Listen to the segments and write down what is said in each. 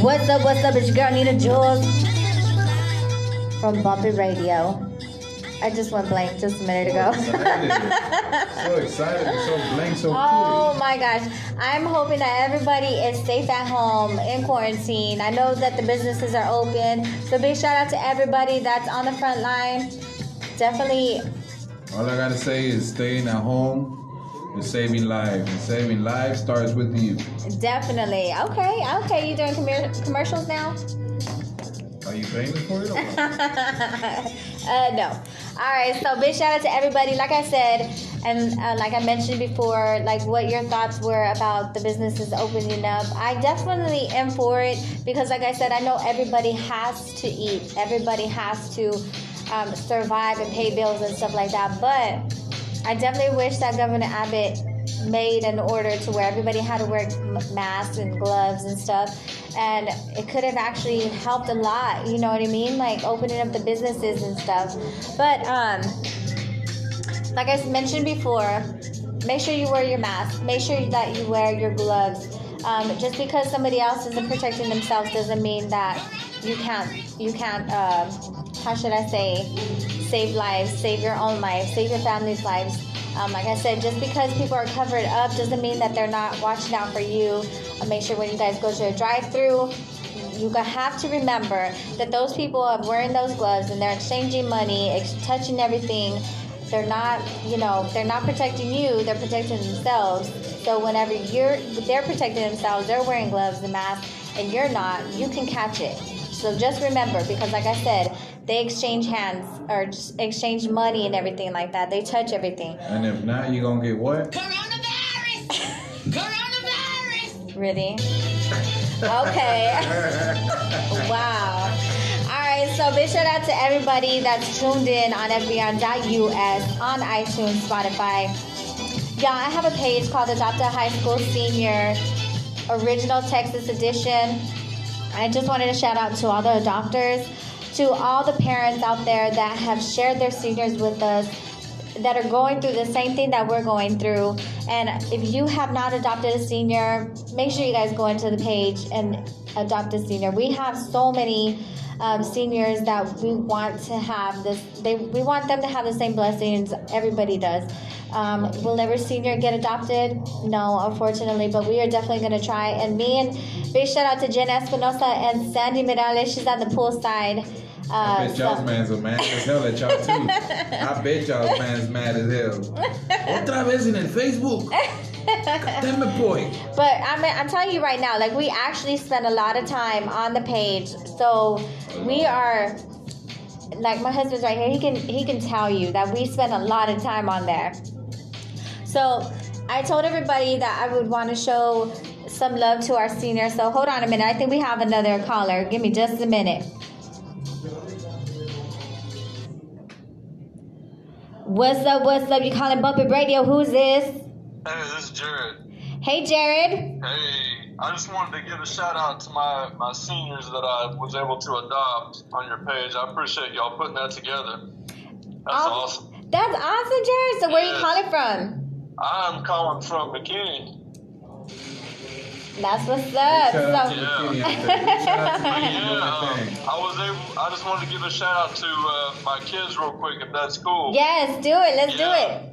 What's up, what's up? It's your girl Nina Jules from Bumpy Radio. I just went blank just a minute ago. Oh, so excited so blank, so Oh my gosh. I'm hoping that everybody is safe at home in quarantine. I know that the businesses are open. So big shout out to everybody that's on the front line. Definitely. All I gotta say is staying at home and saving lives. And saving lives starts with you. Definitely. Okay, okay. You doing com- commercials now? Are you famous for it? uh, no. All right. So big shout out to everybody. Like I said, and uh, like I mentioned before, like what your thoughts were about the businesses opening up. I definitely am for it because, like I said, I know everybody has to eat. Everybody has to um, survive and pay bills and stuff like that. But I definitely wish that Governor Abbott made an order to where everybody had to wear masks and gloves and stuff and it could have actually helped a lot you know what i mean? Like opening up the businesses and stuff. But um like i mentioned before make sure you wear your mask. Make sure that you wear your gloves. Um, just because somebody else isn't protecting themselves doesn't mean that you can't you can't uh, how should i say save lives save your own life save your family's lives um, like I said, just because people are covered up doesn't mean that they're not watching out for you. Make sure when you guys go to a drive-through, you have to remember that those people are wearing those gloves and they're exchanging money, ex- touching everything. They're not, you know, they're not protecting you. They're protecting themselves. So whenever you're, they're protecting themselves. They're wearing gloves and masks, and you're not. You can catch it. So just remember, because like I said, they exchange hands or exchange money and everything like that. They touch everything. And if not, you're gonna get what? Coronavirus! Coronavirus! Really? Okay. wow. All right, so big shout out to everybody that's tuned in on FBN.us, on iTunes, Spotify. Yeah, I have a page called Adopt a High School Senior Original Texas Edition. I just wanted to shout out to all the adopters to all the parents out there that have shared their seniors with us that are going through the same thing that we're going through. And if you have not adopted a senior, make sure you guys go into the page and adopt a senior. We have so many um, seniors that we want to have this. They we want them to have the same blessings everybody does. Um, will every senior get adopted? No, unfortunately, but we are definitely going to try. And me and big shout out to Jen Espinosa and Sandy Mirales. She's on the pool side. Uh, I bet y'all's so. man's are mad as hell at y'all too. I bet y'all's man's mad as hell. Otra vez en el Facebook. Damn it, boy. But I'm, I'm telling you right now, like we actually spend a lot of time on the page. So we are like my husband's right here. He can he can tell you that we spend a lot of time on there. So I told everybody that I would want to show some love to our seniors. So hold on a minute. I think we have another caller. Give me just a minute. What's up? What's up? You calling Bumpy Radio? Who's this? Hey, this is Jared. Hey, Jared. Hey, I just wanted to give a shout out to my, my seniors that I was able to adopt on your page. I appreciate y'all putting that together. That's awesome. awesome. That's awesome, Jared. So, where yes. are you calling from? I'm calling from McKinney. That's what's up. So, yeah. yeah um, I was able. I just wanted to give a shout out to uh, my kids real quick, if that's cool. Yes, do it. Let's yeah. do it.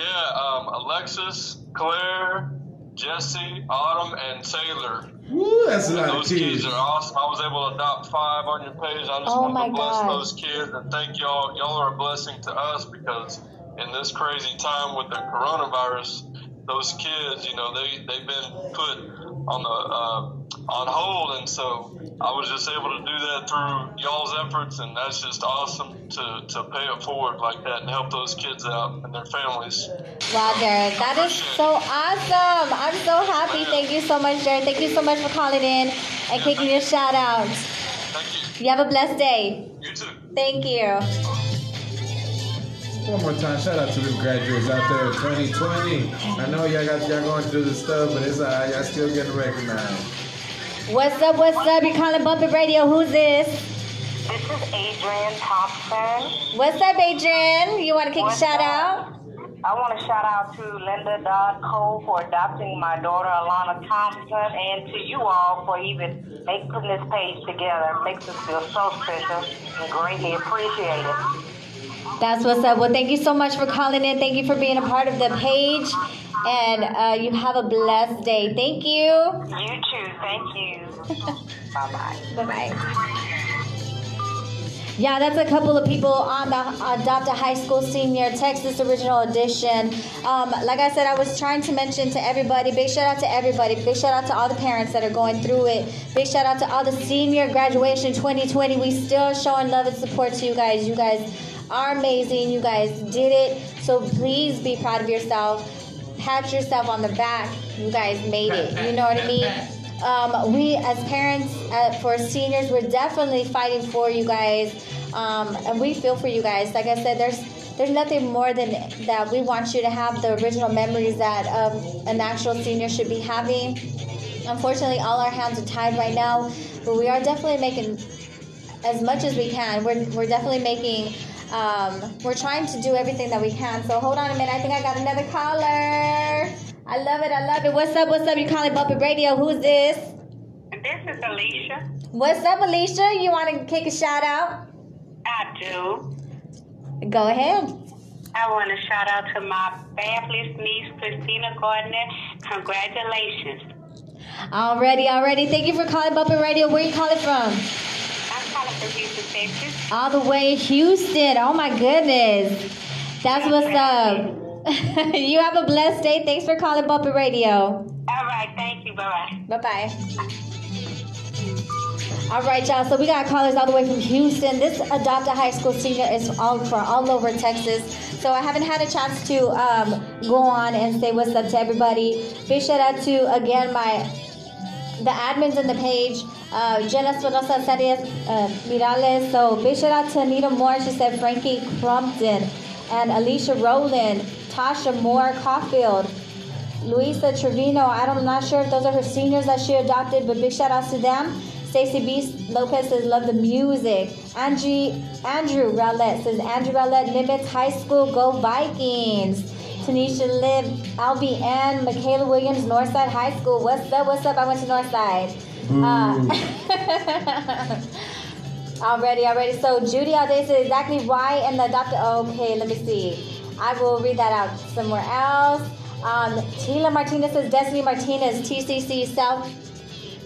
Yeah, um, Alexis, Claire, Jesse, Autumn, and Taylor. Woo, that's a lot Those of kids. kids are awesome. I was able to adopt five on your page. I just oh want to bless God. those kids and thank y'all. Y'all are a blessing to us because in this crazy time with the coronavirus, those kids, you know, they they've been put on the uh, on hold, and so I was just able to do that through y'all's efforts, and that's just awesome to to pay it forward like that and help those kids out and their families. Wow, Jared, that is so awesome! I'm so happy. Thank you so much, Jared. Thank you so much for calling in and yeah, kicking your shout out. Thank you. You have a blessed day. You too. Thank you. One more time, shout out to the graduates out there 2020. I know y'all got y'all going through the stuff, but it's alright, y'all still getting recognized. What's up, what's up? You're calling Bumpy Radio. Who's this? This is Adrian Thompson. What's up, Adrian? You want to kick what's a shout up? out? I want to shout out to Linda Dodd Cole for adopting my daughter Alana Thompson, and to you all for even making this page together. It makes us feel so special and greatly appreciated. That's what's up. Well, thank you so much for calling in. Thank you for being a part of the page. And uh, you have a blessed day. Thank you. You too. Thank you. bye bye. Bye bye. Yeah, that's a couple of people on the Adopt a High School Senior Texas Original Edition. Um, like I said, I was trying to mention to everybody, big shout out to everybody, big shout out to all the parents that are going through it, big shout out to all the senior graduation 2020. We still showing love and support to you guys. You guys are amazing. You guys did it. So please be proud of yourself. Pat yourself on the back. You guys made it. You know what I mean? Um, we as parents uh, for seniors we're definitely fighting for you guys um, and we feel for you guys like i said there's there's nothing more than that we want you to have the original memories that um, an actual senior should be having unfortunately all our hands are tied right now but we are definitely making as much as we can we're, we're definitely making um, we're trying to do everything that we can so hold on a minute i think i got another caller I love it. I love it. What's up? What's up? You calling Bumpy Radio? Who's this? This is Alicia. What's up, Alicia? You want to kick a shout out? I do. Go ahead. I want to shout out to my fabulous niece, Christina Gardner. Congratulations. Already, already. Thank you for calling Bumpy Radio. Where you calling from? I'm calling from Houston, Texas. All the way Houston. Oh my goodness. That's what's up. you have a blessed day. Thanks for calling Bumpy Radio. All right. Thank you. Bye bye. Bye bye. All right, y'all. So we got callers all the way from Houston. This Adopt a High School senior is all for all over Texas. So I haven't had a chance to um, go on and say what's up to everybody. Big shout out to again my the admins in the page. Uh, Jenna Espinosa Sarias uh, Mirales. So big shout out to Anita Moore. She said Frankie Crumpton and Alicia Rowland. Tasha Moore Caulfield, Luisa Trevino. I'm not sure if those are her seniors that she adopted, but big shout outs to them. Stacy B. Lopez says, love the music. Angie, Andrew Rowlett says, Andrew Rowlett, Nimitz High School, go Vikings. Tanisha Liv, Albie Ann, Michaela Williams, Northside High School. What's up? What's up? I went to Northside. Uh, already, already. So Judy Alday said exactly why and the adopted. Okay, let me see. I will read that out somewhere else. Um, Tila Martinez says Destiny Martinez, TCC South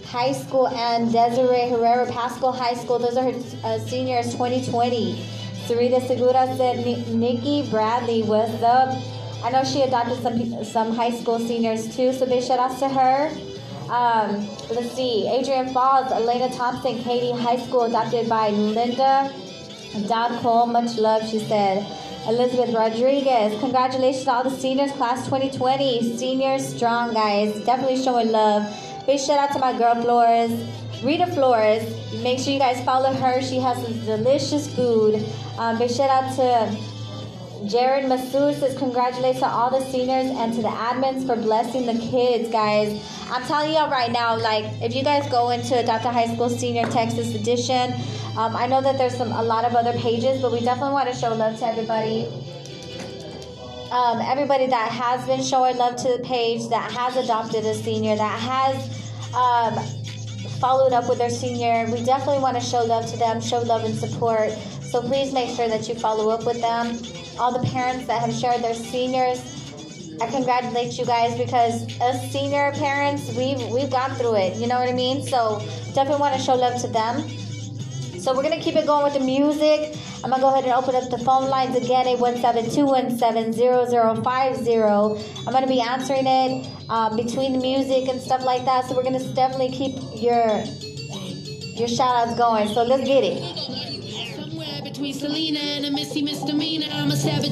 High School, and Desiree Herrera Paschal High School. Those are her uh, seniors 2020. Sarita Segura said Nikki Bradley, what's up? I know she adopted some some high school seniors too, so big shout outs to her. Um, let's see, Adrian Falls, Elena Thompson, Katy High School, adopted by Linda Dodd Cole. Much love, she said. Elizabeth Rodriguez. Congratulations to all the seniors, class 2020. Seniors strong, guys. Definitely showing love. Big shout out to my girl Flores. Rita Flores. Make sure you guys follow her. She has some delicious food. Um, big shout out to Jared Masood says congratulations to all the seniors and to the admins for blessing the kids, guys. I'm telling y'all right now, like if you guys go into Adopt a High School Senior Texas Edition, um, I know that there's some a lot of other pages, but we definitely want to show love to everybody. Um, everybody that has been showing love to the page, that has adopted a senior, that has um, followed up with their senior, we definitely want to show love to them, show love and support. So please make sure that you follow up with them. All the parents that have shared their seniors, I congratulate you guys because as senior parents, we've we've gone through it. You know what I mean? So definitely want to show love to them. So we're gonna keep it going with the music. I'm gonna go ahead and open up the phone lines again, 817-217-0050. I'm gonna be answering it um, between the music and stuff like that. So we're gonna definitely keep your your shout outs going. So let's get it between Selena and a missy misdemeanor. I'm a savage.